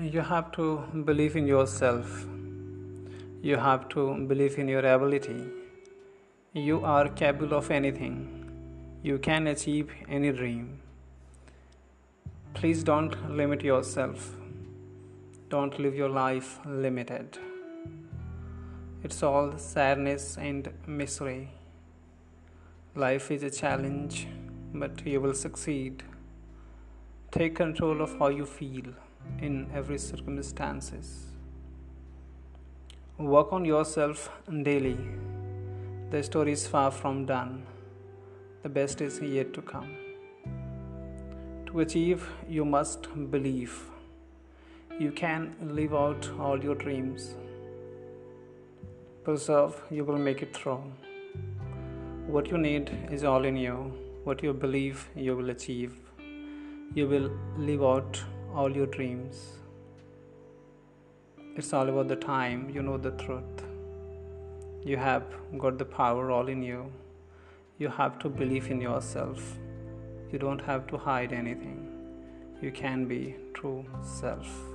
You have to believe in yourself. You have to believe in your ability. You are capable of anything. You can achieve any dream. Please don't limit yourself. Don't live your life limited. It's all sadness and misery. Life is a challenge, but you will succeed. Take control of how you feel in every circumstances. Work on yourself daily. The story is far from done. The best is yet to come. To achieve, you must believe. You can live out all your dreams. Preserve, you will make it through. What you need is all in you. What you believe, you will achieve. You will live out all your dreams. It's all about the time you know the truth. You have got the power all in you. You have to believe in yourself. You don't have to hide anything. You can be true self.